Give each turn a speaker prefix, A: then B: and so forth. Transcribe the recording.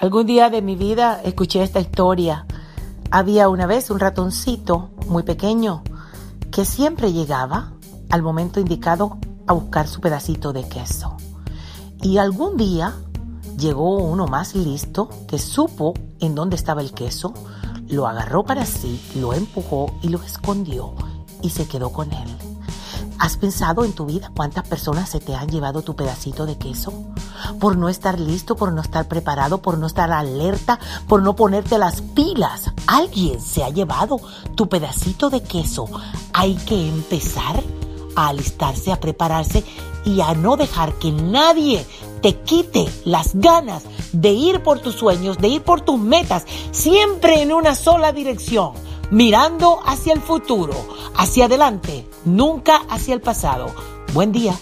A: Algún día de mi vida escuché esta historia. Había una vez un ratoncito muy pequeño que siempre llegaba al momento indicado a buscar su pedacito de queso. Y algún día llegó uno más listo que supo en dónde estaba el queso, lo agarró para sí, lo empujó y lo escondió y se quedó con él. ¿Has pensado en tu vida cuántas personas se te han llevado tu pedacito de queso? Por no estar listo, por no estar preparado, por no estar alerta, por no ponerte las pilas. Alguien se ha llevado tu pedacito de queso. Hay que empezar a alistarse, a prepararse y a no dejar que nadie te quite las ganas de ir por tus sueños, de ir por tus metas, siempre en una sola dirección mirando hacia el futuro, hacia adelante, nunca hacia el pasado. Buen día.